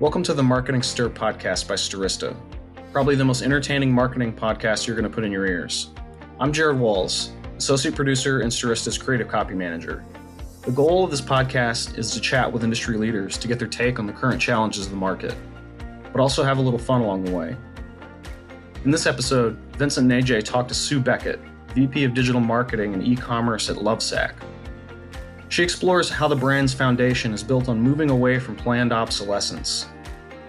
Welcome to the Marketing Stir podcast by Stirista, probably the most entertaining marketing podcast you're going to put in your ears. I'm Jared Walls, associate producer and Stirista's creative copy manager. The goal of this podcast is to chat with industry leaders to get their take on the current challenges of the market, but also have a little fun along the way. In this episode, Vincent and AJ talk to Sue Beckett, VP of Digital Marketing and E-commerce at Lovesac. She explores how the brand's foundation is built on moving away from planned obsolescence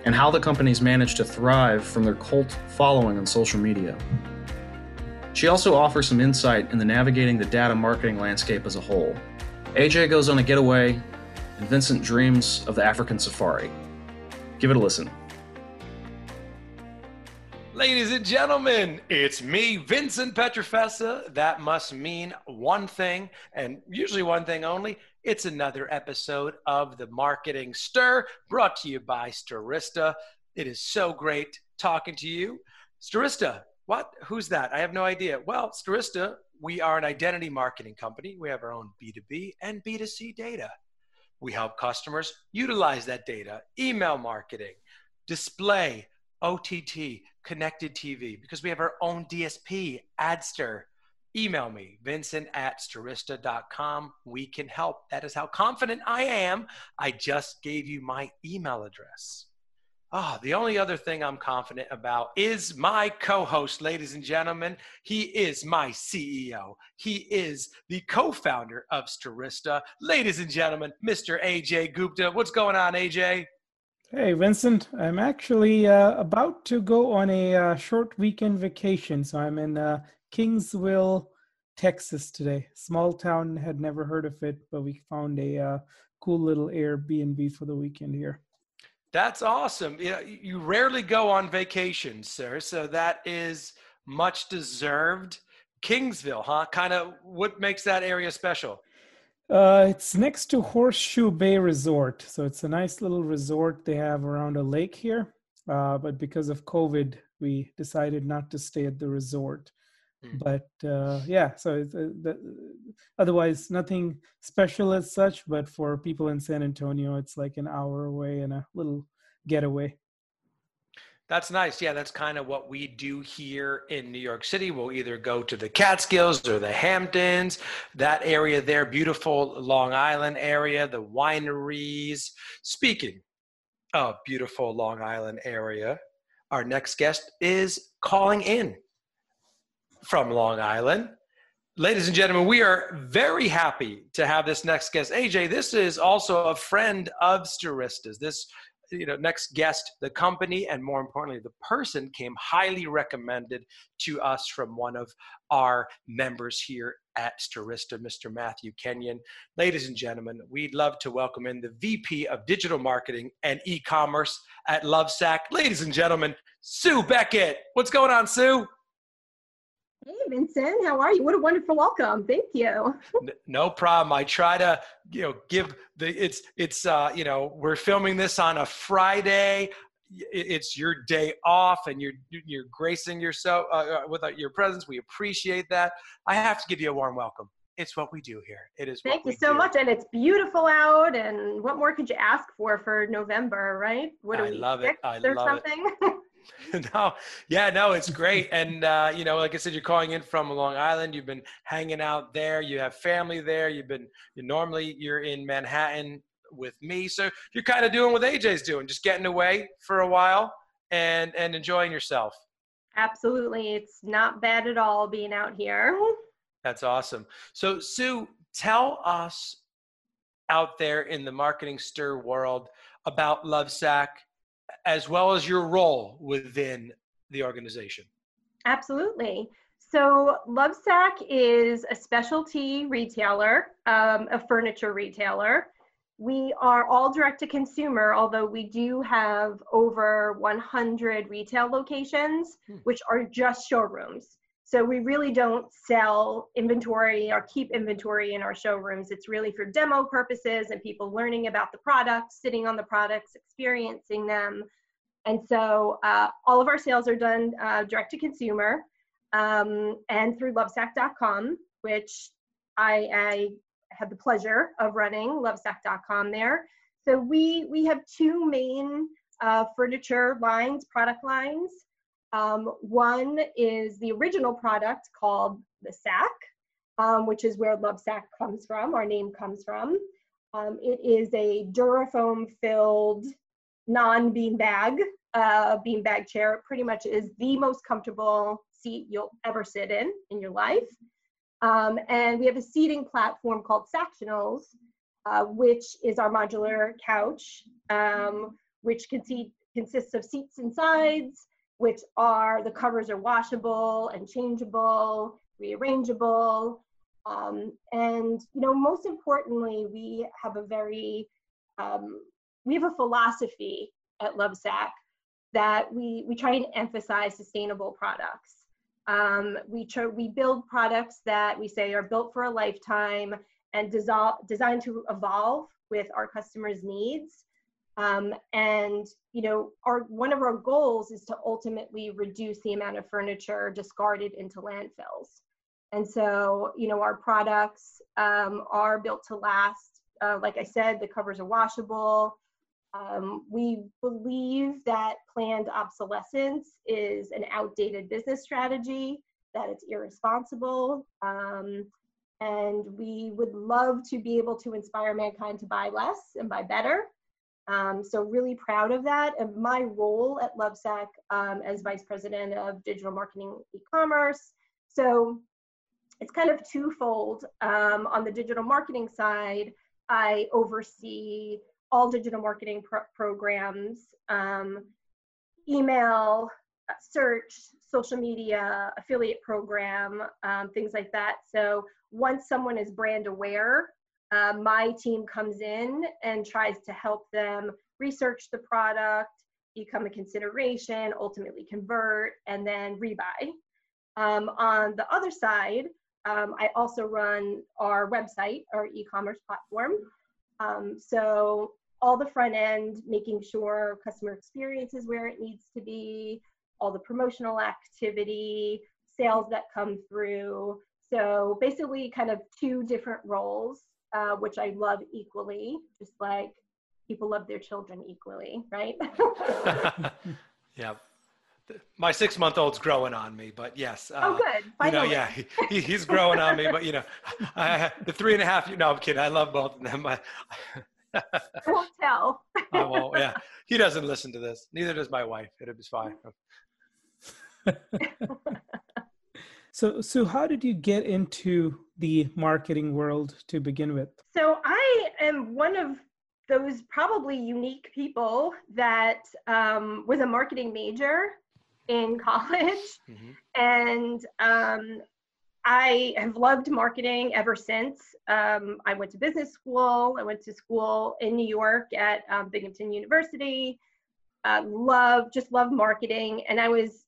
and how the company's managed to thrive from their cult following on social media. She also offers some insight into navigating the data marketing landscape as a whole. AJ goes on a getaway, and Vincent dreams of the African safari. Give it a listen. Ladies and gentlemen, it's me, Vincent Pietrafesa. That must mean one thing, and usually one thing only. It's another episode of the Marketing Stir brought to you by Stirista. It is so great talking to you. Stirista, what? Who's that? I have no idea. Well, Stirista, we are an identity marketing company. We have our own B2B and B2C data. We help customers utilize that data, email marketing, display, OTT, connected TV, because we have our own DSP, Adster. Email me, vincent at stirista.com. We can help. That is how confident I am. I just gave you my email address. Ah, oh, the only other thing I'm confident about is my co host, ladies and gentlemen. He is my CEO. He is the co founder of Stirista. Ladies and gentlemen, Mr. AJ Gupta. What's going on, AJ? Hey, Vincent. I'm actually uh, about to go on a uh, short weekend vacation. So I'm in uh, Kingsville, Texas today. Small town, had never heard of it, but we found a uh, cool little Airbnb for the weekend here. That's awesome. You, know, you rarely go on vacation, sir. So that is much deserved. Kingsville, huh? Kind of what makes that area special? Uh, it's next to Horseshoe Bay Resort. So it's a nice little resort they have around a lake here. Uh, but because of COVID, we decided not to stay at the resort. Mm. But uh, yeah, so uh, the, otherwise, nothing special as such. But for people in San Antonio, it's like an hour away and a little getaway. That's nice. Yeah, that's kind of what we do here in New York City. We'll either go to the Catskills or the Hamptons, that area there, beautiful Long Island area, the wineries. Speaking of beautiful Long Island area, our next guest is calling in from Long Island. Ladies and gentlemen, we are very happy to have this next guest. AJ, this is also a friend of Stirista's. This you know next guest the company and more importantly the person came highly recommended to us from one of our members here at Stirista, Mr. Matthew Kenyon. Ladies and gentlemen, we'd love to welcome in the VP of Digital Marketing and E-commerce at Lovesac. Ladies and gentlemen, Sue Beckett. What's going on, Sue? Hey, Vincent, how are you? What a wonderful welcome. Thank you. no problem. I try to, you know, give the, it's, it's, uh, you know, we're filming this on a Friday. It's your day off and you're, you're gracing yourself uh, uh with uh, your presence. We appreciate that. I have to give you a warm welcome. It's what we do here. It is. Thank you so do. much. And it's beautiful out. And what more could you ask for for November, right? What I love it. I love something? it. no, yeah, no, it's great. And, uh, you know, like I said, you're calling in from Long Island. You've been hanging out there. You have family there. You've been, you normally you're in Manhattan with me. So you're kind of doing what AJ's doing, just getting away for a while and, and enjoying yourself. Absolutely. It's not bad at all being out here. That's awesome. So Sue, tell us out there in the marketing stir world about Lovesac as well as your role within the organization. Absolutely. So, Lovesac is a specialty retailer, um, a furniture retailer. We are all direct to consumer, although we do have over 100 retail locations, hmm. which are just showrooms. So we really don't sell inventory or keep inventory in our showrooms. It's really for demo purposes and people learning about the products, sitting on the products, experiencing them. And so uh, all of our sales are done uh, direct to consumer um, and through lovesac.com, which I, I had the pleasure of running lovesac.com there. So we we have two main uh, furniture lines, product lines. Um, one is the original product called the Sac, um, which is where Lovesac comes from, our name comes from. Um, it is a Durafoam filled non beanbag uh, beanbag chair. It pretty much is the most comfortable seat you'll ever sit in in your life. Um, and we have a seating platform called Sactionals, uh, which is our modular couch, um, which consists of seats and sides, which are the covers are washable and changeable, rearrangeable. Um, and you know, most importantly, we have a very um, we have a philosophy at Lovesac that we we try and emphasize sustainable products. Um, we try, we build products that we say are built for a lifetime and desi- designed to evolve with our customers' needs. Um, and you know, our one of our goals is to ultimately reduce the amount of furniture discarded into landfills. And so, you know, our products um, are built to last. Uh, like I said, the covers are washable. Um, we believe that planned obsolescence is an outdated business strategy, that it's irresponsible. Um, and we would love to be able to inspire mankind to buy less and buy better. Um, so really proud of that. And my role at Lovesac um, as Vice President of Digital Marketing E-Commerce. So it's kind of twofold. Um, on the digital marketing side, I oversee all digital marketing pro programs, um, email, search, social media, affiliate program, um, things like that. So once someone is brand aware, uh, my team comes in and tries to help them research the product, become a consideration, ultimately convert, and then rebuy. Um, on the other side, um, I also run our website, our e-commerce platform. Um, so all the front end, making sure customer experience is where it needs to be, all the promotional activity, sales that come through. So basically kind of two different roles, uh, which I love equally, just like people love their children equally, right? yeah my six month old's growing on me, but yes. Uh, oh, good. Finally. You know, yeah, he, he's growing on me, but you know, I, the three and a half. You know, I'm kidding. I love both of them. I, I won't tell. I won't. Yeah, he doesn't listen to this. Neither does my wife. It'll be fine. so, so how did you get into the marketing world to begin with? So, I am one of those probably unique people that um, was a marketing major in college. Mm-hmm. And um, I have loved marketing ever since. Um, I went to business school. I went to school in New York at um, Binghamton University. Uh, love, just love marketing. And I was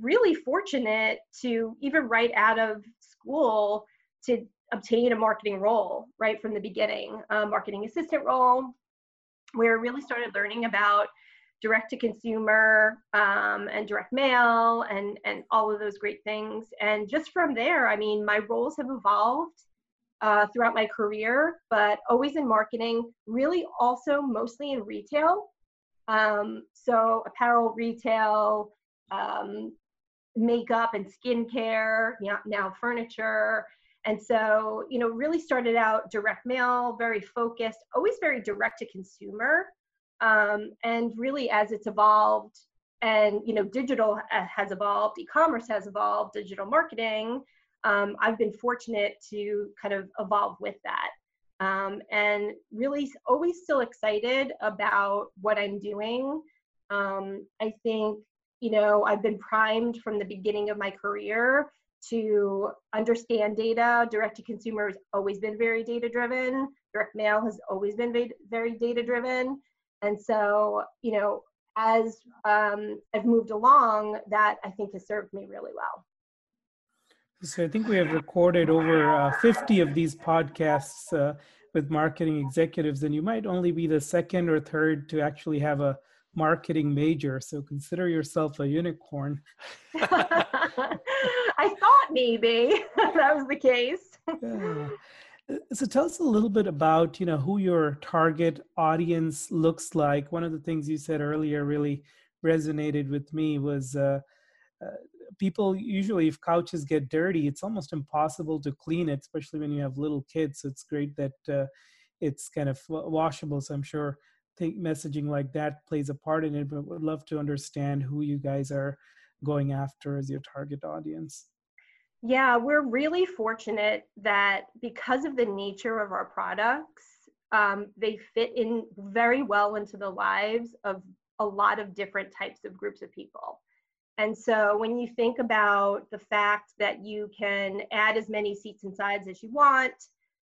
really fortunate to, even right out of school, to obtain a marketing role right from the beginning, a marketing assistant role, where I really started learning about direct to consumer um, and direct mail and and all of those great things. And just from there i mean my roles have evolved uh, throughout my career but always in marketing really also mostly in retail. Um, so apparel retail um, makeup and skincare now, now furniture and so you know really started out direct mail very focused always very direct to consumer um, and really, as it's evolved, and you know, digital has evolved, e-commerce has evolved, digital marketing. Um, I've been fortunate to kind of evolve with that. Um, and really always still excited about what I'm doing. Um, I think, you know, I've been primed from the beginning of my career to understand data. Direct to consumer has always been very data driven. Direct mail has always been very data driven. And so, you know, as um, I've moved along, that I think has served me really well. So I think we have recorded over uh, 50 of these podcasts uh, with marketing executives, and you might only be the second or third to actually have a marketing major. So consider yourself a unicorn. I thought maybe that was the case. yeah. So tell us a little bit about you know who your target audience looks like. One of the things you said earlier really resonated with me was uh, uh, people usually if couches get dirty, it's almost impossible to clean it, especially when you have little kids. So it's great that uh, it's kind of washable. So I'm sure think messaging like that plays a part in it. But would love to understand who you guys are going after as your target audience. Yeah, we're really fortunate that because of the nature of our products, um, they fit in very well into the lives of a lot of different types of groups of people. And so when you think about the fact that you can add as many seats and sides as you want,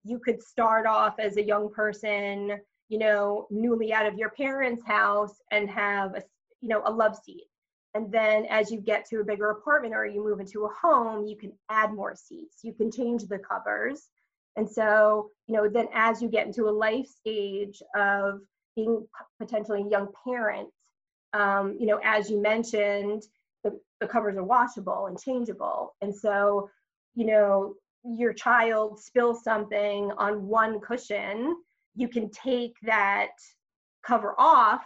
you could start off as a young person, you know, newly out of your parents' house and have a, you know, a love seat. And then as you get to a bigger apartment or you move into a home, you can add more seats. You can change the covers. And so, you know, then as you get into a life stage of being potentially a young parent, um, you know, as you mentioned, the, the covers are washable and changeable. And so, you know, your child spills something on one cushion, you can take that cover off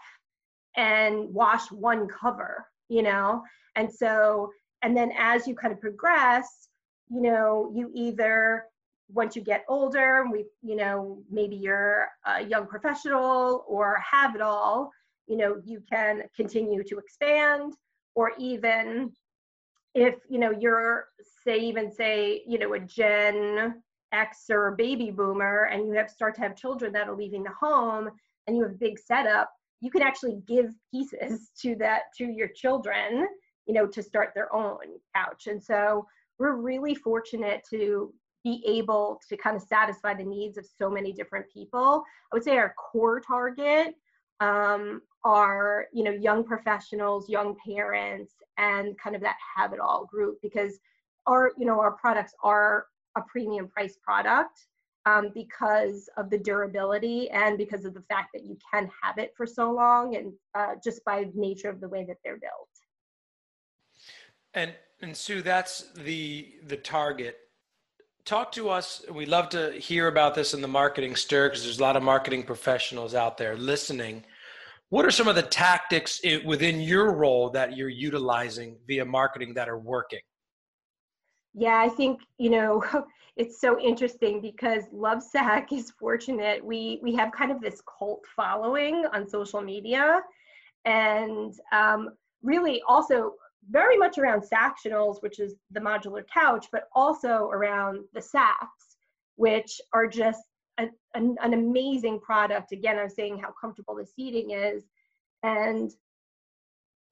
and wash one cover you know? And so and then as you kind of progress you know you either once you get older we you know maybe you're a young professional or have it all you know you can continue to expand. Or even if you know you're say even say you know a gen x or baby boomer and you have start to have children that are leaving the home and you have a big setup you can actually give pieces to that to your children you know to start their own couch. And so we're really fortunate to be able to kind of satisfy the needs of so many different people. I would say our core target um, are you know young professionals young parents and kind of that have it all group because our you know our products are a premium price product um, because of the durability and because of the fact that you can have it for so long and uh, just by nature of the way that they're built. And and Sue, that's the the target. Talk to us. We love to hear about this in the marketing stir because there's a lot of marketing professionals out there listening. What are some of the tactics within your role that you're utilizing via marketing that are working? Yeah, I think you know it's so interesting because Lovesac is fortunate. We we have kind of this cult following on social media, and um, really also very much around Sactionals, which is the modular couch, but also around the Sacs, which are just an, an amazing product. Again, I'm saying how comfortable the seating is, and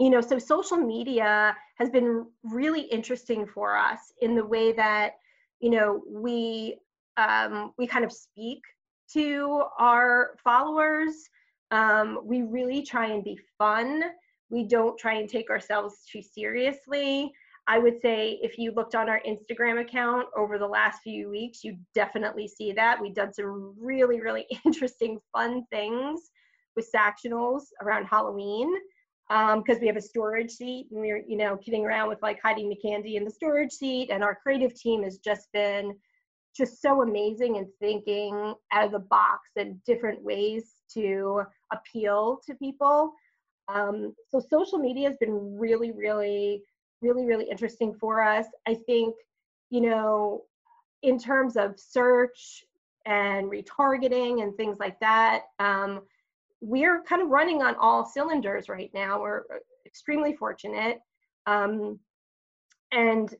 you know, so social media has been really interesting for us in the way that you know we um, we kind of speak to our followers. Um, we really try and be fun. We don't try and take ourselves too seriously. I would say if you looked on our instagram account over the last few weeks you definitely see that. We've done some really really interesting fun things with Sactionals around halloween because um, we have a storage seat and we're you know kidding around with like hiding the candy in the storage seat. And our creative team has just been just so amazing and thinking out of the box and different ways to appeal to people. Um, so social media has been really really really really interesting for us. I think you know in terms of search and retargeting and things like that um, we're kind of running on all cylinders right now. We're uh, extremely fortunate. Um, and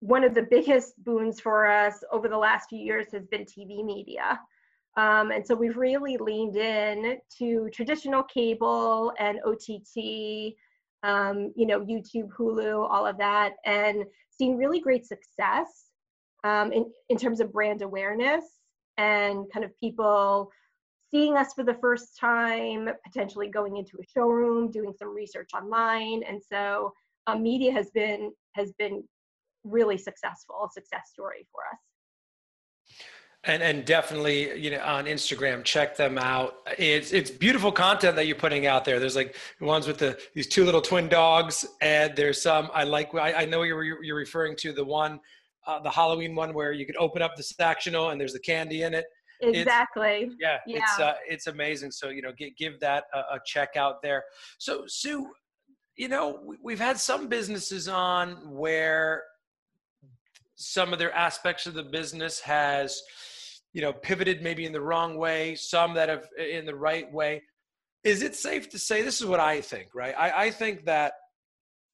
one of the biggest boons for us over the last few years has been TV media. Um, and so we've really leaned in to traditional cable and OTT, um, you know, YouTube, Hulu, all of that, and seen really great success um, in, in terms of brand awareness and kind of people seeing us for the first time, potentially going into a showroom, doing some research online, and so um, media has been has been really successful, a success story for us. And and definitely, you know, on Instagram, check them out. It's it's beautiful content that you're putting out there. There's like ones with the these two little twin dogs, and there's some I like. I, I know you're you're referring to the one uh, the Halloween one where you could open up the Sactional and there's the candy in it. Exactly. It's, yeah, Yeah. it's uh, it's amazing. So you know, give give that a, a check out there. So Sue, you know, we- we've had some businesses on where some of their aspects of the business has, you know, pivoted maybe in the wrong way. Some that have in the right way. Is it safe to say this is what I think? Right. I, I think that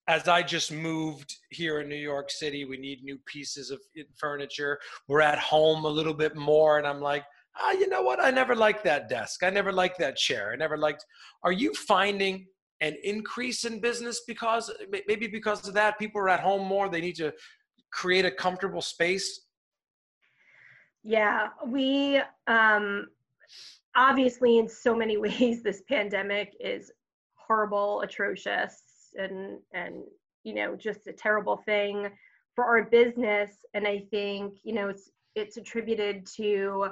as I just moved here in New York City, we need new pieces of furniture. We're at home a little bit more, and I'm like, ah, you know what? I never liked that desk. I never liked that chair. I never liked. Are you finding an increase in business because maybe because of that? People are at home more. They need to create a comfortable space. Yeah, we um, obviously, in so many ways, this pandemic is horrible, atrocious, and and you know just a terrible thing for our business. And I think you know it's it's attributed to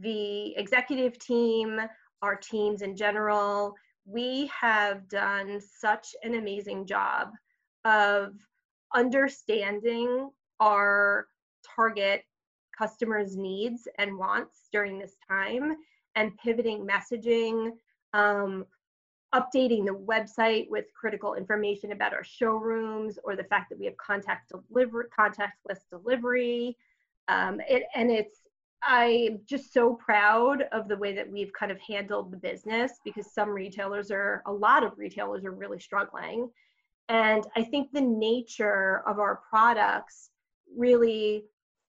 the executive team, our teams in general. We have done such an amazing job of understanding our target customers' needs and wants during this time and pivoting messaging, um, updating the website with critical information about our showrooms or the fact that we have contact deliver contactless delivery. Um, it, and it's, I'm just so proud of the way that we've kind of handled the business because some retailers are, a lot of retailers are really struggling. And I think the nature of our products really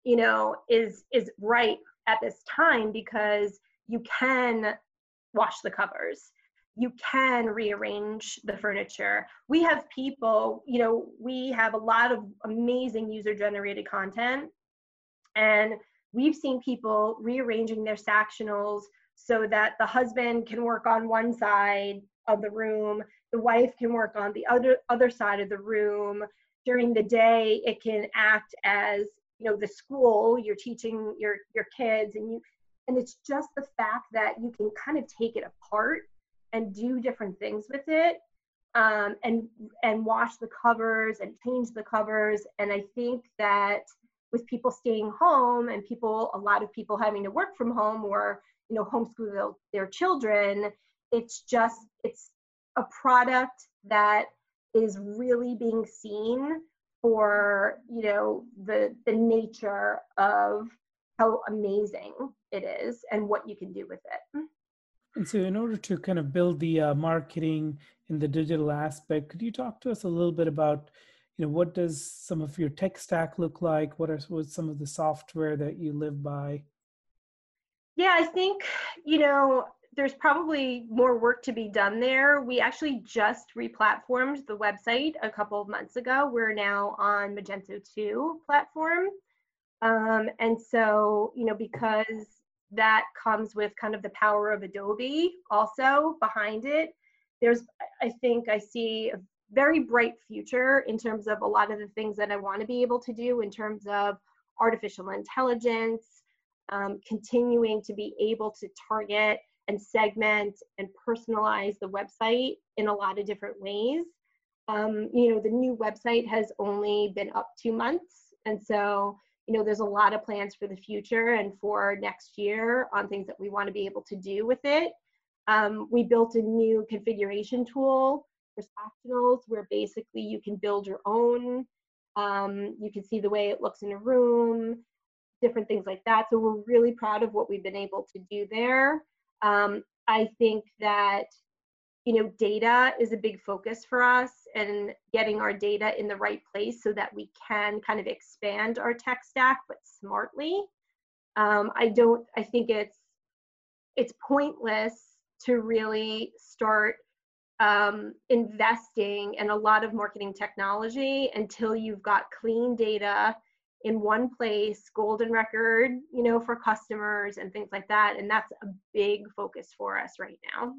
you know is is right at this time because you can wash the covers. You can rearrange the furniture. We have people you know we have a lot of amazing user generated content. And we've seen people rearranging their sectionals so that the husband can work on one side of the room the wife can work on the other other side of the room. During the day it can act as you know the school you're teaching your your kids and you and it's just the fact that you can kind of take it apart and do different things with it um, and and wash the covers and change the covers. And i think that with people staying home and people a lot of people having to work from home or you know homeschool their, children it's just it's a product that is really being seen for you know the the nature of how amazing it is and what you can do with it. And so, in order to kind of build the uh, marketing in the digital aspect, could you talk to us a little bit about, you know, what does some of your tech stack look like? What are what's some of the software that you live by? yeah i think you know there's probably more work to be done there. We actually just replatformed the website a couple of months ago. We're now on Magento 2 platform. Um, and so, you know, because that comes with kind of the power of Adobe also behind it, there's, I think I see a very bright future in terms of a lot of the things that I want to be able to do in terms of artificial intelligence, um, continuing to be able to target and segment and personalize the website in a lot of different ways. Um, you know, the new website has only been up two months. And so, you know, there's a lot of plans for the future and for next year on things that we want to be able to do with it. Um, we built a new configuration tool where basically you can build your own. Um, you can see the way it looks in a room, different things like that. So we're really proud of what we've been able to do there. Um, I think that you know data is a big focus for us and getting our data in the right place so that we can kind of expand our tech stack but smartly um, i don't i think it's it's pointless to really start um, investing in a lot of marketing technology until you've got clean data in one place, golden record, you know, for customers and things like that. And that's a big focus for us right now.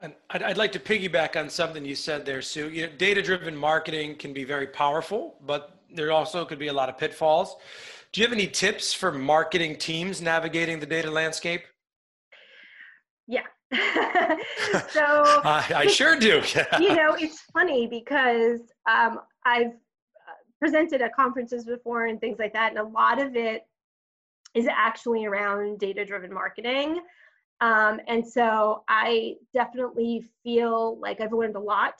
And I'd, I'd like to piggyback on something you said there, Sue. You know, data-driven marketing can be very powerful, but there also could be a lot of pitfalls. Do you have any tips for marketing teams navigating the data landscape? Yeah. so I, I sure do. you know, it's funny because um, I've presented at conferences before and things like that, and a lot of it is actually around data driven marketing. Um, and so I definitely feel like I've learned a lot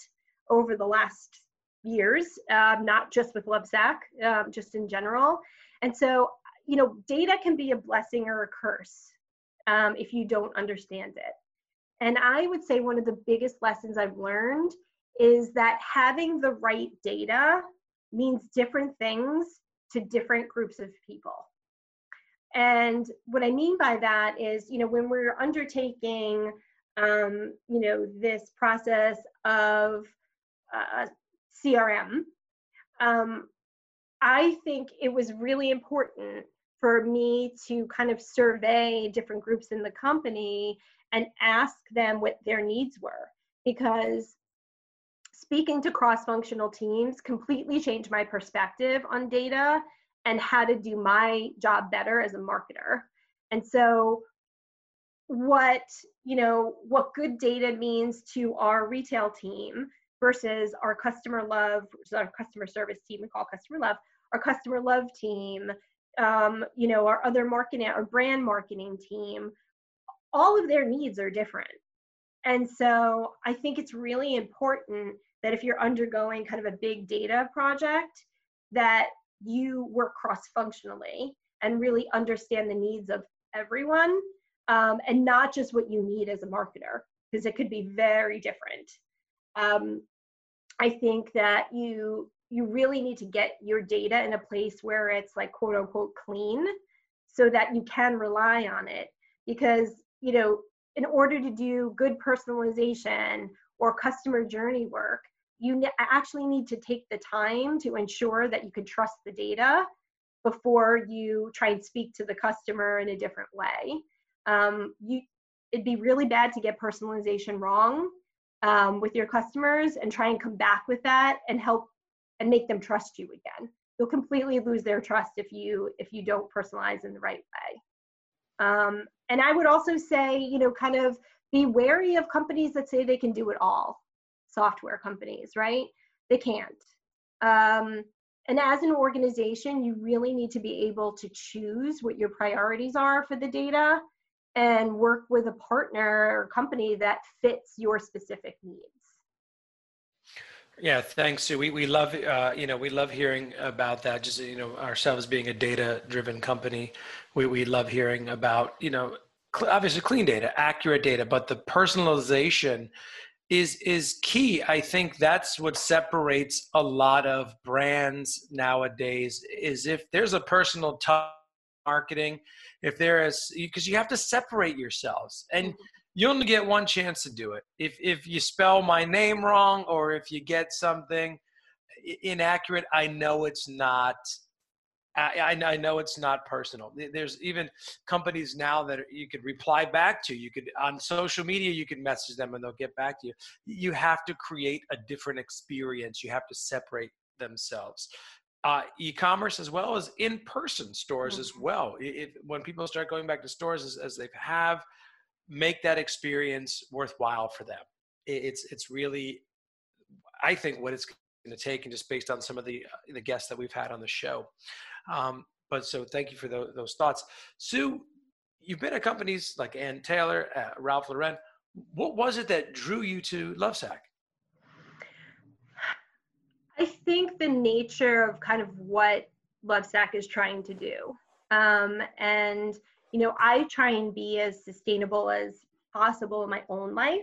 over the last years, uh, not just with Lovesac, um, just in general. And so, you know, data can be a blessing or a curse um, if you don't understand it. And I would say one of the biggest lessons I've learned is that having the right data means different things to different groups of people. And what I mean by that is, you know, when we're undertaking, um, you know, this process of uh, CRM, um, I think it was really important for me to kind of survey different groups in the company and ask them what their needs were because speaking to cross-functional teams completely changed my perspective on data and how to do my job better as a marketer. And so what you know what good data means to our retail team versus our customer love our customer service team we call customer love our customer love team um, you know our other marketing our brand marketing team all of their needs are different. And so i think it's really important that if you're undergoing kind of a big data project that you work cross functionally and really understand the needs of everyone um, and not just what you need as a marketer because it could be very different. Um, i think that you you really need to get your data in a place where it's like quote unquote clean so that you can rely on it. Because you know in order to do good personalization or customer journey work you actually need to take the time to ensure that you can trust the data before you try and speak to the customer in a different way. Um, you, it'd be really bad to get personalization wrong um, with your customers and try and come back with that and help and make them trust you again. You'll completely lose their trust if you if you don't personalize in the right way. Um, and I would also say, you know, kind of be wary of companies that say they can do it all software companies, right? They can't. Um, and as an organization, you really need to be able to choose what your priorities are for the data and work with a partner or company that fits your specific needs. Yeah, thanks, Sue. We, we love, uh, you know, we love hearing about that. Just, you know, ourselves being a data driven company, we, we love hearing about, you know, cl- obviously clean data, accurate data, but the personalization is is key. I think that's what separates a lot of brands nowadays. Is if there's a personal touch marketing, if there is because you have to separate yourselves and mm-hmm. you only get one chance to do it. If if you spell my name wrong or if you get something inaccurate, I know it's not I, I, know it's not personal. There's even companies now that you could reply back to. You could on social media, you can message them and they'll get back to you. You have to create a different experience. You have to separate themselves. Uh, e-commerce as well as in-person stores mm-hmm. as well. If, when people start going back to stores as, as they have, make that experience worthwhile for them. It's it's really, I think, what it's going to take, and just based on some of the uh, the guests that we've had on the show. Um, but so thank you for those, those thoughts. Sue, you've been at companies like Ann Taylor, uh, Ralph Lauren. What was it that drew you to Lovesac? I think the nature of kind of what Lovesac is trying to do. Um, and, you know, I try and be as sustainable as possible in my own life.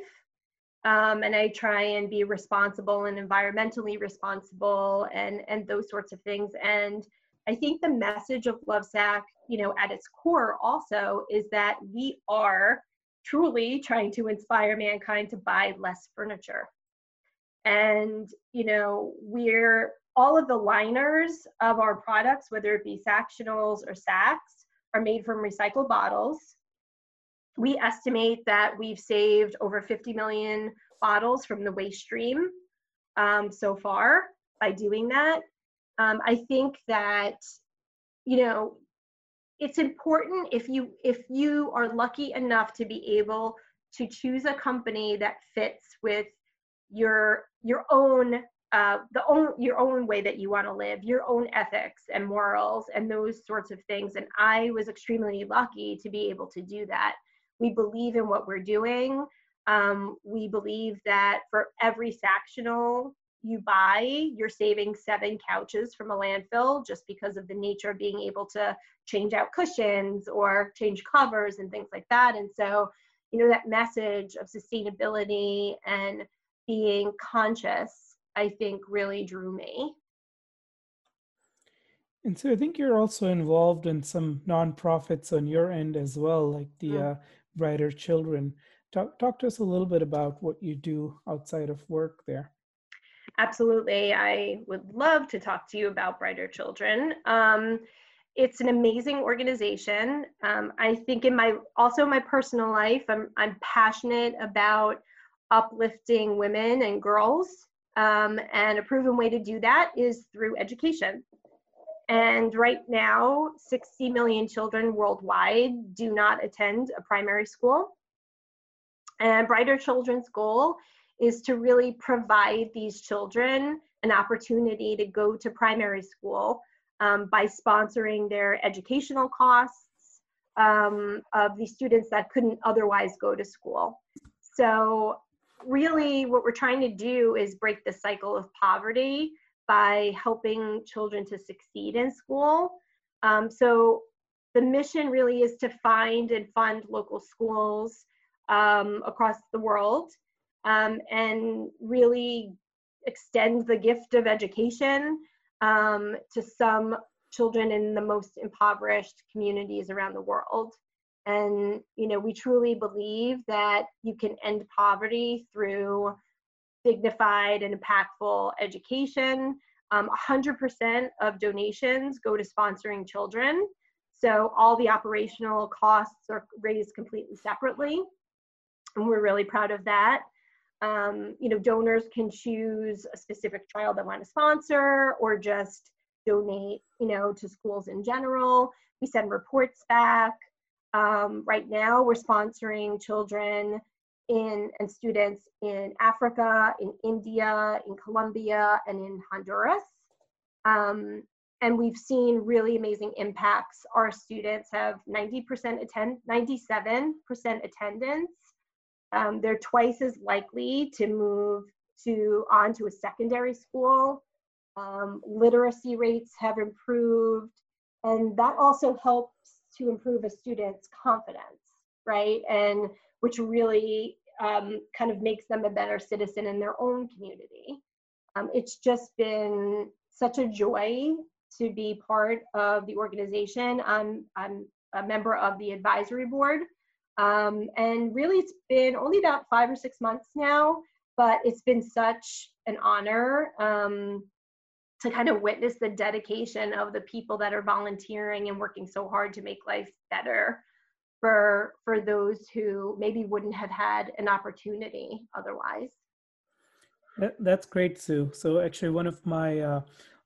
Um, and I try and be responsible and environmentally responsible and, and those sorts of things. And I think the message of Lovesac, you know, at its core also is that we are truly trying to inspire mankind to buy less furniture. And, you know, we're all of the liners of our products, whether it be Sactionals or Sacs, are made from recycled bottles. We estimate that we've saved over 50 million bottles from the waste stream um, so far by doing that um, i think that you know it's important if you if you are lucky enough to be able to choose a company that fits with your your own uh, the own your own way that you want to live, your own ethics and morals, and those sorts of things. And I was extremely lucky to be able to do that. We believe in what we're doing. Um, we believe that for every Sactional you buy, you're saving seven couches from a landfill just because of the nature of being able to change out cushions or change covers and things like that. And so, you know, that message of sustainability and being conscious, I think really drew me. And so I think you're also involved in some nonprofits on your end as well, like the mm. uh, Brighter Children. Talk, talk to us a little bit about what you do outside of work there. Absolutely. I would love to talk to you about Brighter Children. Um, it's an amazing organization. Um, I think in my also my personal life, I'm I'm passionate about uplifting women and girls, um, and a proven way to do that is through education. And right now, 60 million children worldwide do not attend a primary school. And Brighter Children's goal is to really provide these children an opportunity to go to primary school um, by sponsoring their educational costs um, of the students that couldn't otherwise go to school. So really what we're trying to do is break the cycle of poverty by helping children to succeed in school. Um, so the mission really is to find and fund local schools um, across the world um, and really extend the gift of education um, to some children in the most impoverished communities around the world. And you know, we truly believe that you can end poverty through dignified and impactful education. Um, 100% of donations go to sponsoring children. So all the operational costs are raised completely separately. And we're really proud of that. Um, you know, donors can choose a specific child they want to sponsor or just donate, you know, to schools in general. We send reports back. Um, right now, we're sponsoring children in and students in Africa, in India, in Colombia, and in Honduras. Um, and we've seen really amazing impacts. Our students have 90% attend, 97% attendance um, they're twice as likely to move to on to a secondary school. Um, literacy rates have improved, and that also helps to improve a student's confidence, right? And which really um, kind of makes them a better citizen in their own community. Um, it's just been such a joy to be part of the organization. I'm, I'm a member of the advisory board um, and really, it's been only about five or six months now, but it's been such an honor um, to kind of witness the dedication of the people that are volunteering and working so hard to make life better for for those who maybe wouldn't have had an opportunity otherwise. that's great, Sue. So actually, one of my uh,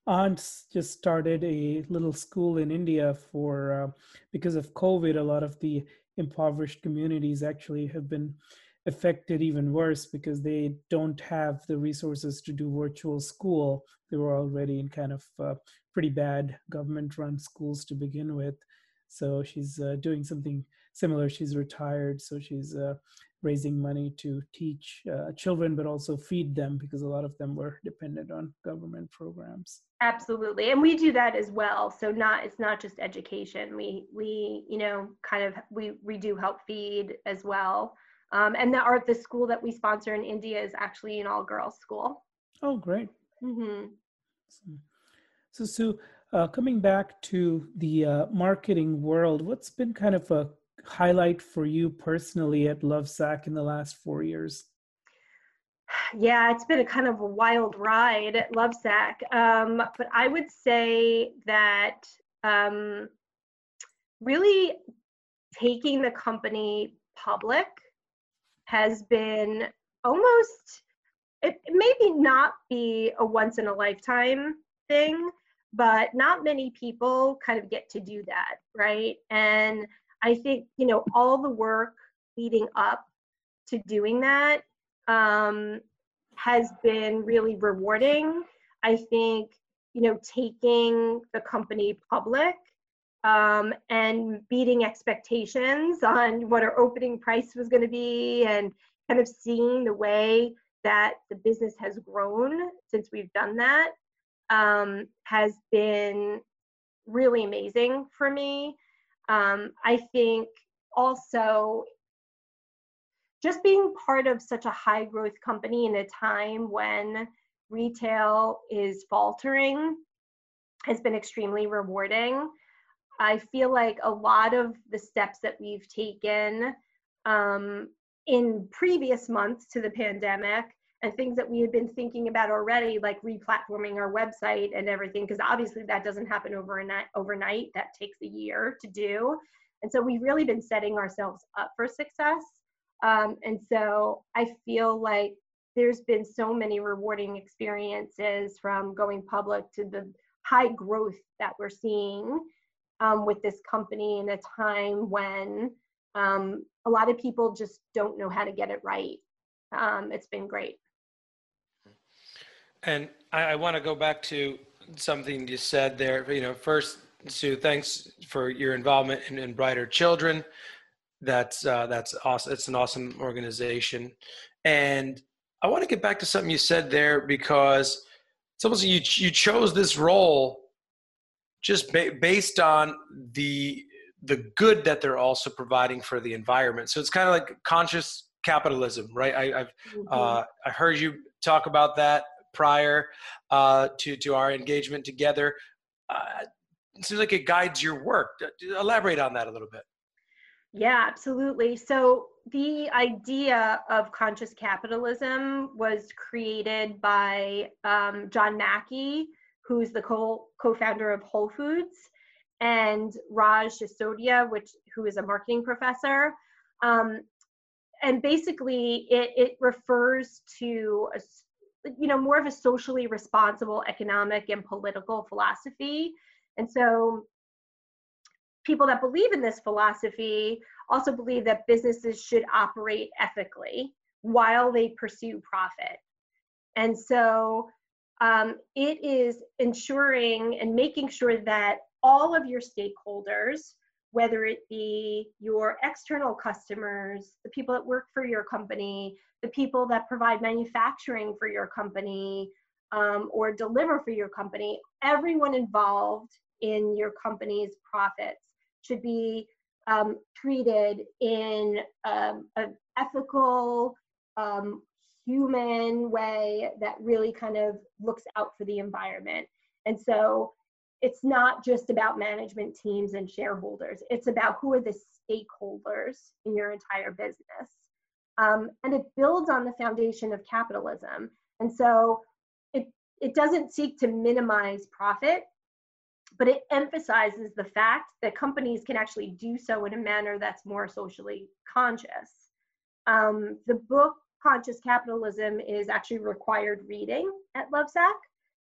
aunts just started a little school in India for uh, because of COVID. A lot of the impoverished communities actually have been affected even worse because they don't have the resources to do virtual school. They were already in kind of uh, pretty bad government run schools to begin with. So she's uh, doing something similar. She's retired, so she's uh, raising money to teach uh, children, but also feed them because a lot of them were dependent on government programs. Absolutely, and we do that as well. So not it's not just education. We we you know kind of we we do help feed as well. Um, and the art the school that we sponsor in India is actually an all girls school. Oh, great. Mm-hmm. So Sue, uh, coming back to the uh, marketing world, what's been kind of a highlight for you personally at Lovesac in the last four years? Yeah, it's been a kind of a wild ride at Lovesac. Um, but I would say that um, really taking the company public has been almost, it, maybe not be a once in a lifetime thing, but not many people kind of get to do that, right? And I think, you know, all the work leading up to doing that um, has been really rewarding. I think, you know, taking the company public um, and beating expectations on what our opening price was going to be and kind of seeing the way that the business has grown since we've done that um, has been really amazing for me. Um, I think also just being part of such a high growth company in a time when retail is faltering has been extremely rewarding. I feel like a lot of the steps that we've taken um, in previous months to the pandemic and things that we had been thinking about already, like replatforming our website and everything, because obviously that doesn't happen overnight. Overnight, that takes a year to do, and so we've really been setting ourselves up for success. Um, and so I feel like there's been so many rewarding experiences from going public to the high growth that we're seeing um, with this company in a time when um, a lot of people just don't know how to get it right. Um, it's been great. And I, I want to go back to something you said there. You know, first, Sue, thanks for your involvement in, in Brighter Children. That's uh, that's awesome. It's an awesome organization, and I want to get back to something you said there because it's almost you you chose this role just ba- based on the the good that they're also providing for the environment. So it's kind of like conscious capitalism, right? I, have mm-hmm. uh, I heard you talk about that prior uh, to to our engagement together. Uh, it seems like it guides your work. Elaborate on that a little bit. Yeah, absolutely. So the idea of conscious capitalism was created by um, John Mackey, who's the co co-founder of Whole Foods, and Raj Sisodia, which who is a marketing professor. Um, and basically, it, it refers to a you know more of a socially responsible economic and political philosophy. And so people that believe in this philosophy also believe that businesses should operate ethically while they pursue profit. And so um, it is ensuring and making sure that all of your stakeholders whether it be your external customers, the people that work for your company, the people that provide manufacturing for your company um, or deliver for your company, everyone involved in your company's profits should be um, treated in um, an ethical, um, human way that really kind of looks out for the environment. And so it's not just about management teams and shareholders. It's about who are the stakeholders in your entire business. Um, and it builds on the foundation of capitalism. And so it, it doesn't seek to minimize profit, but it emphasizes the fact that companies can actually do so in a manner that's more socially conscious. Um, the book Conscious Capitalism is actually required reading at Lovesac.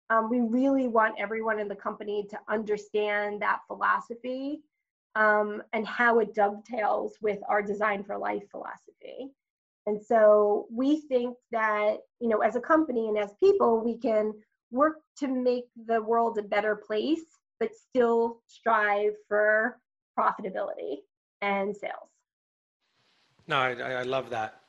Um, we really want everyone in the company to understand that philosophy um, and how it dovetails with our design for life philosophy. And so we think that, you know, as a company and as people, we can work to make the world a better place, but still strive for profitability and sales. No, I, I love that.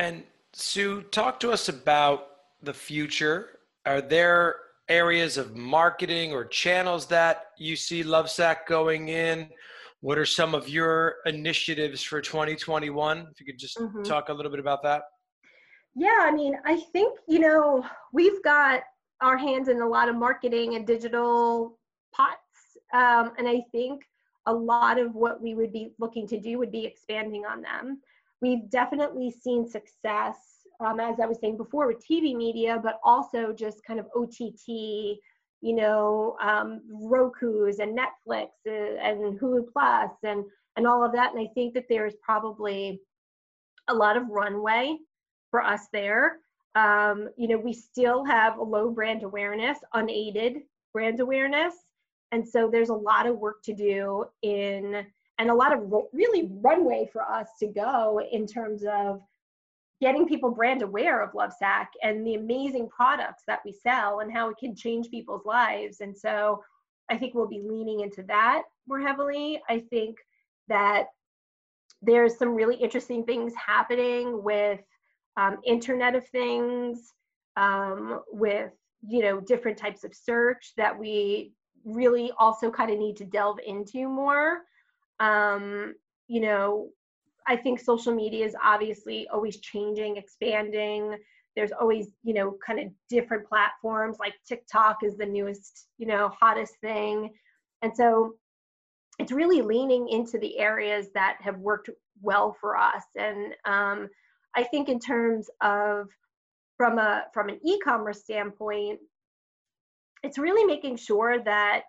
And Sue, talk to us about the future are there areas of marketing or channels that you see Lovesac going in? What are some of your initiatives for 2021? If you could just mm-hmm. talk a little bit about that. Yeah, I mean, I think, you know, we've got our hands in a lot of marketing and digital pots. Um, and I think a lot of what we would be looking to do would be expanding on them. We've definitely seen success um, as I was saying before, with TV media, but also just kind of OTT, you know, um, Roku's and Netflix uh, and Hulu Plus and and all of that. And I think that there's probably a lot of runway for us there. Um, you know, we still have a low brand awareness, unaided brand awareness, and so there's a lot of work to do in and a lot of ro- really runway for us to go in terms of getting people brand aware of Lovesac and the amazing products that we sell and how it can change people's lives. And so I think we'll be leaning into that more heavily. I think that there's some really interesting things happening with um, Internet of Things, um, with you know different types of search that we really also kind of need to delve into more. Um, you know, I think social media is obviously always changing, expanding. There's always, you know, kind of different platforms like TikTok is the newest, you know, hottest thing. And so it's really leaning into the areas that have worked well for us. And um, I think in terms of from a from an e-commerce standpoint, it's really making sure that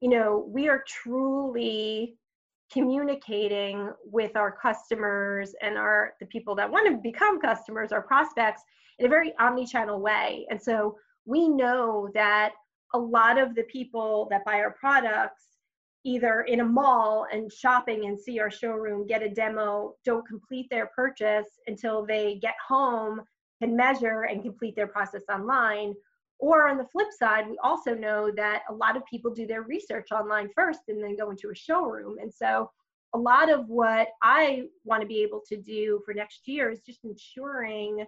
you know we are truly communicating with our customers and our the people that want to become customers our prospects in a very omni-channel way. And so we know that a lot of the people that buy our products either in a mall and shopping and see our showroom get a demo don't complete their purchase until they get home can measure and complete their process online or on the flip side, we also know that a lot of people do their research online first and then go into a showroom. And so a lot of what I want to be able to do for next year is just ensuring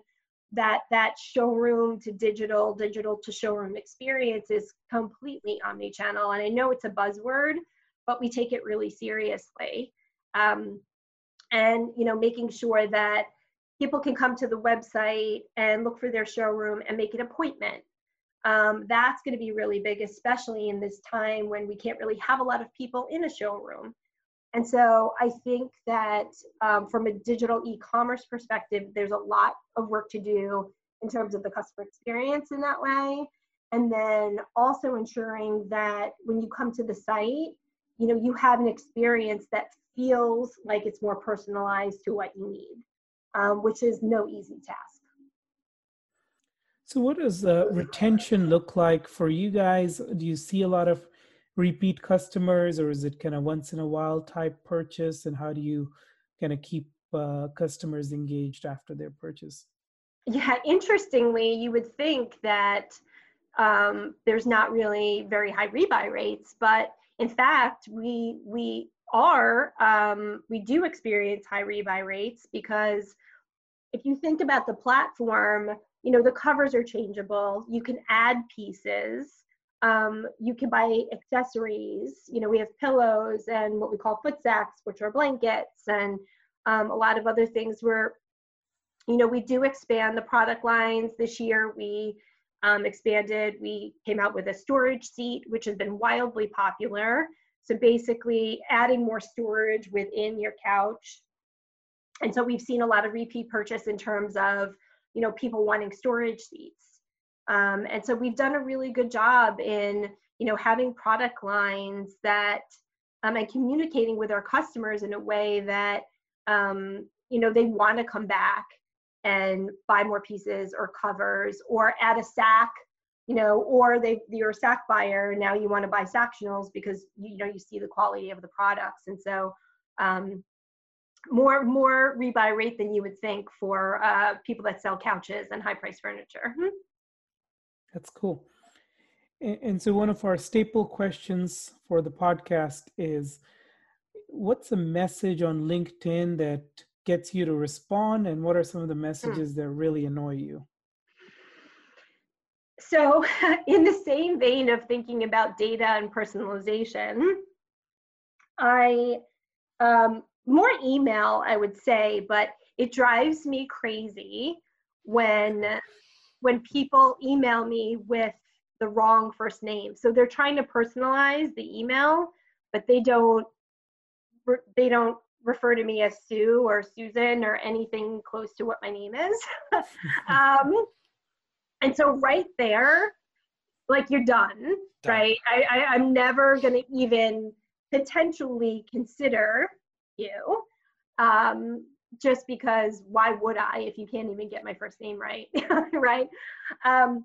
that that showroom to digital, digital to showroom experience is completely omni-channel. And I know it's a buzzword, but we take it really seriously. Um, and you know, making sure that people can come to the website and look for their showroom and make an appointment um, that's going to be really big, especially in this time when we can't really have a lot of people in a showroom. And so I think that um, from a digital e commerce perspective, there's a lot of work to do in terms of the customer experience in that way. And then also ensuring that when you come to the site, you know, you have an experience that feels like it's more personalized to what you need, um, which is no easy task. So, what does uh, retention look like for you guys? Do you see a lot of repeat customers, or is it kind of once in a while type purchase? And how do you kind of keep uh, customers engaged after their purchase? Yeah, interestingly, you would think that um, there's not really very high rebuy rates, but in fact, we we are um, we do experience high rebuy rates because if you think about the platform you know the covers are changeable you can add pieces um, you can buy accessories you know we have pillows and what we call Footsacs which are blankets and um, a lot of other things. Where you know we do expand the product lines. This year we um, expanded we came out with a storage seat which has been wildly popular. So basically adding more storage within your couch. And so we've seen a lot of repeat purchase in terms of you know people wanting storage seats. Um, and so we've done a really good job in you know having product lines that um, and communicating with our customers in a way that um, you know they want to come back and buy more pieces or covers or add a sack you know or they you're a sack buyer now you want to buy sectionals because you know you see the quality of the products. And so um, more more rebuy rate than you would think for uh, people that sell couches and high price furniture. Hmm. That's cool. And, and so one of our staple questions for the podcast is, what's a message on LinkedIn that gets you to respond, and what are some of the hmm. messages that really annoy you? So, in the same vein of thinking about data and personalization, I um, more email, I would say, but it drives me crazy when when people email me with the wrong first name. So they're trying to personalize the email, but they don't they don't refer to me as Sue or Susan or anything close to what my name is. um, and so right there, like you're done, done. right? I, I I'm never gonna even potentially consider you um, just because why would I if you can't even get my first name right, right? Um,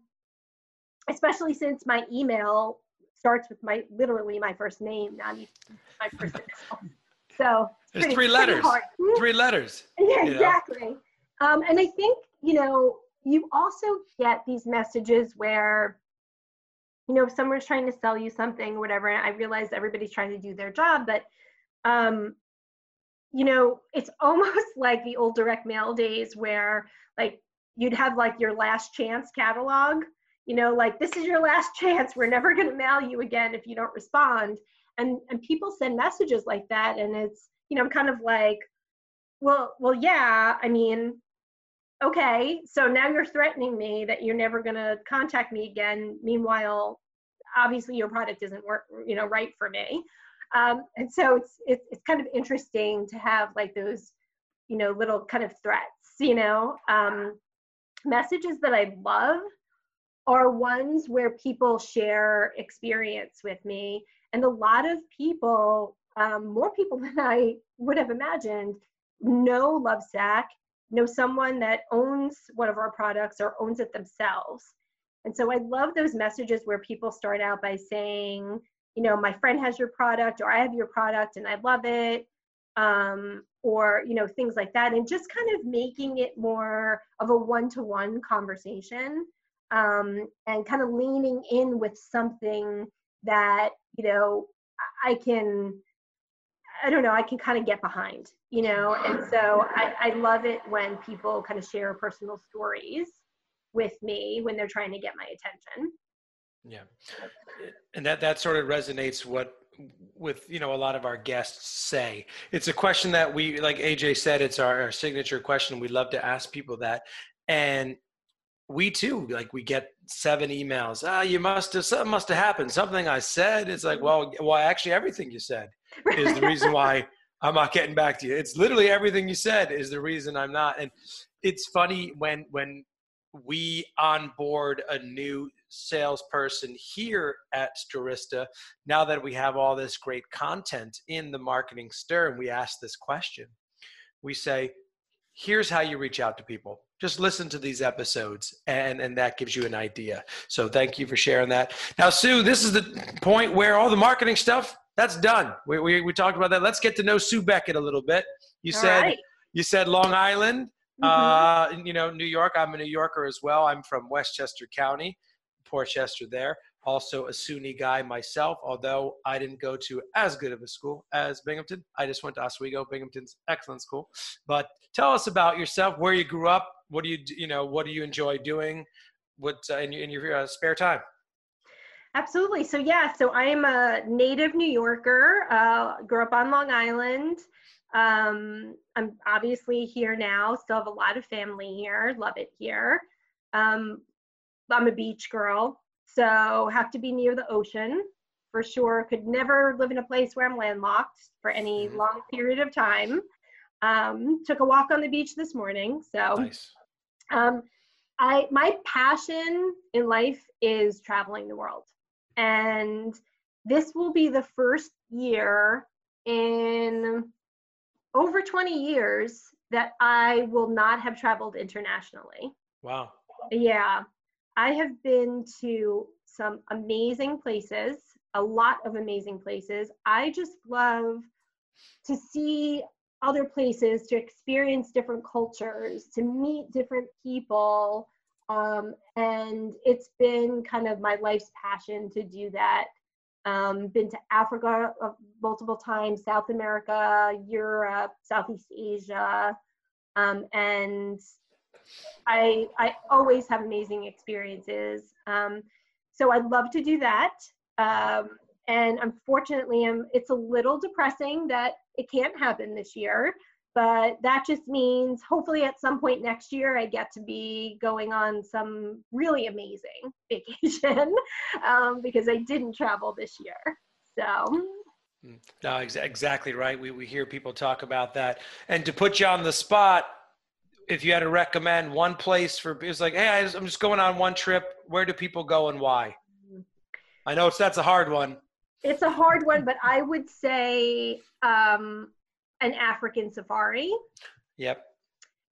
especially since my email starts with my literally my first name, not even my first initial. So there's three letters. Three letters. Yeah, exactly. Um, and I think, you know, you also get these messages where, you know, if someone's trying to sell you something, whatever, and I realize everybody's trying to do their job, but, um, you know, it's almost like the old direct mail days where, like, you'd have like your last chance catalog, you know, like, this is your last chance. We're never going to mail you again if you don't respond. And, and people send messages like that. And it's, you know, kind of like, well, well, yeah, I mean, okay, so now you're threatening me that you're never going to contact me again. Meanwhile, obviously your product isn't work, you know, right for me. Um, and so it's, it's it's kind of interesting to have like those, you know, little kind of threats, you know, um, messages that I love are ones where people share experience with me, and a lot of people, um, more people than I would have imagined, know Lovesac know someone that owns one of our products or owns it themselves. And so I love those messages where people start out by saying, you know, my friend has your product or I have your product and I love it. Um, or, you know, things like that. And just kind of making it more of a one to one conversation um, and kind of leaning in with something that, you know, I can I don't know, I can kind of get behind, you know? And so I, I love it when people kind of share personal stories with me when they're trying to get my attention. Yeah. And that, that sort of resonates what with you know a lot of our guests say it's a question that we like Ajay said it's our, our signature question we love to ask people that and we too like we get seven emails ah you must have something must have happened something i said it's like well well actually everything you said is the reason why I'm not getting back to you. It's literally everything you said is the reason I'm not. And it's funny when when we onboard a new salesperson here at Stirista, now that we have all this great content in the marketing stir, and we ask this question, we say, here's how you reach out to people. Just listen to these episodes, and, and that gives you an idea. So thank you for sharing that. Now, Sue, this is the point where all the marketing stuff that's done. We, we, we talked about that. Let's get to know Sue Beckett a little bit. You All said right. you said Long Island, mm-hmm. uh, you know New York. I'm a New Yorker as well. I'm from Westchester County, Port Chester there. Also a SUNY guy myself, although I didn't go to as good of a school as Binghamton. I just went to Oswego, Binghamton's excellent school. But tell us about yourself, where you grew up, what do you you know, what do you enjoy doing, what uh, in, in your uh, spare time? Absolutely. So yeah, so I am a native New Yorker. Uh, grew up on Long Island. Um, I'm obviously here now. Still have a lot of family here. Love it here. Um, I'm a beach girl, so have to be near the ocean for sure. Could never live in a place where I'm landlocked for any mm-hmm. long period of time. Um, took a walk on the beach this morning. So, nice. um, I my passion in life is traveling the world. And this will be the first year in over 20 years that I will not have traveled internationally. Wow. Yeah. I have been to some amazing places, a lot of amazing places. I just love to see other places, to experience different cultures, to meet different people, um, and it's been kind of my life's passion to do that. Um, been to Africa uh, multiple times, South America, Europe, Southeast Asia, um, and I I always have amazing experiences. Um, so I'd love to do that. Um, and unfortunately, I'm, it's a little depressing that it can't happen this year but that just means hopefully at some point next year I get to be going on some really amazing vacation um, because I didn't travel this year. So. Hmm. No, ex- exactly right. We, we hear people talk about that. And to put you on the spot, if you had to recommend one place for, it's like, hey, I am just going on one trip. Where do people go and why? I know it's that's a hard one. It's a hard one, but I would say um, an African safari. Yep.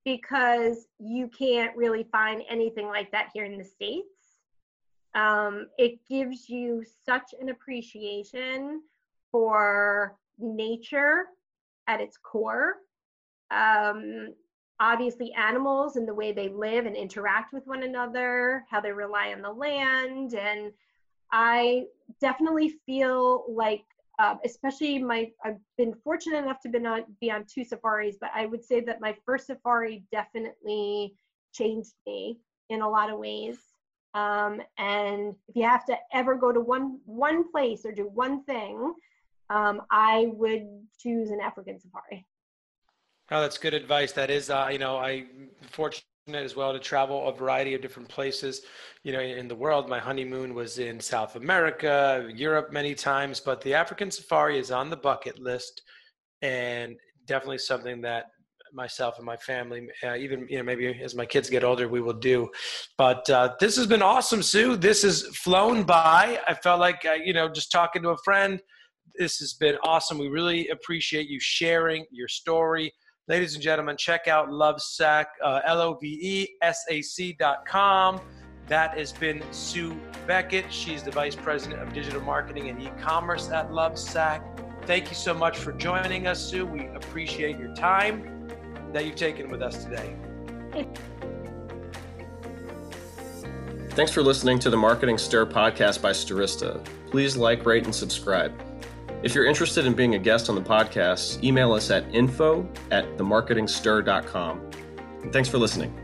Because you can't really find anything like that here in the States. Um, it gives you such an appreciation for nature at its core. Um, obviously animals and the way they live and interact with one another, how they rely on the land. And I definitely feel like, uh, especially my, I've been fortunate enough to been on, be on two safaris, but I would say that my first safari definitely changed me in a lot of ways. Um, and if you have to ever go to one one place or do one thing, um, I would choose an African safari. Oh, that's good advice. That is, uh, you know, I fortunate as well to travel a variety of different places, you know, in the world. My honeymoon was in South America, Europe many times, but the African safari is on the bucket list and definitely something that myself and my family, uh, even you know maybe as my kids get older, we will do. But uh, this has been awesome, Sue. This has flown by. I felt like uh, you know just talking to a friend. This has been awesome. We really appreciate you sharing your story. Ladies and gentlemen, check out Lovesac, uh, L O V E S A C dot com. That has been Sue Beckett. She's the Vice President of Digital Marketing and E-commerce at Lovesac. Thank you so much for joining us, Sue. We appreciate your time that you've taken with us today. Thanks for listening to the Marketing Stir podcast by Stirista. Please like, rate, and subscribe. If you're interested in being a guest on the podcast, email us at info at themarketingstir.com. And thanks for listening.